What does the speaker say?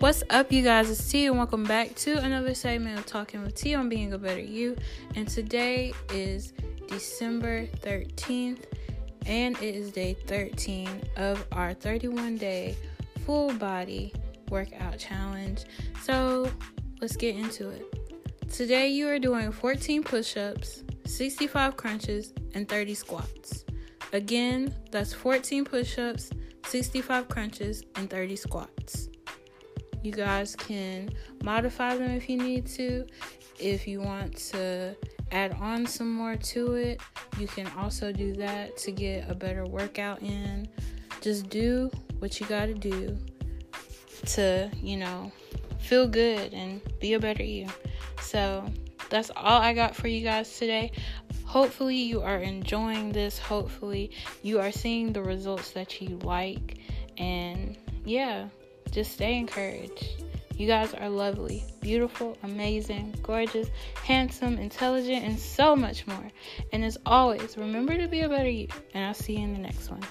What's up, you guys? It's T, and welcome back to another segment of Talking with T on Being a Better You. And today is December 13th, and it is day 13 of our 31 day full body workout challenge. So let's get into it. Today, you are doing 14 push ups, 65 crunches, and 30 squats. Again, that's 14 push ups, 65 crunches, and 30 squats. You guys can modify them if you need to. If you want to add on some more to it, you can also do that to get a better workout in. Just do what you got to do to, you know, feel good and be a better you. So, that's all I got for you guys today. Hopefully, you are enjoying this. Hopefully, you are seeing the results that you like. And yeah, just stay encouraged. You guys are lovely, beautiful, amazing, gorgeous, handsome, intelligent, and so much more. And as always, remember to be a better you. And I'll see you in the next one.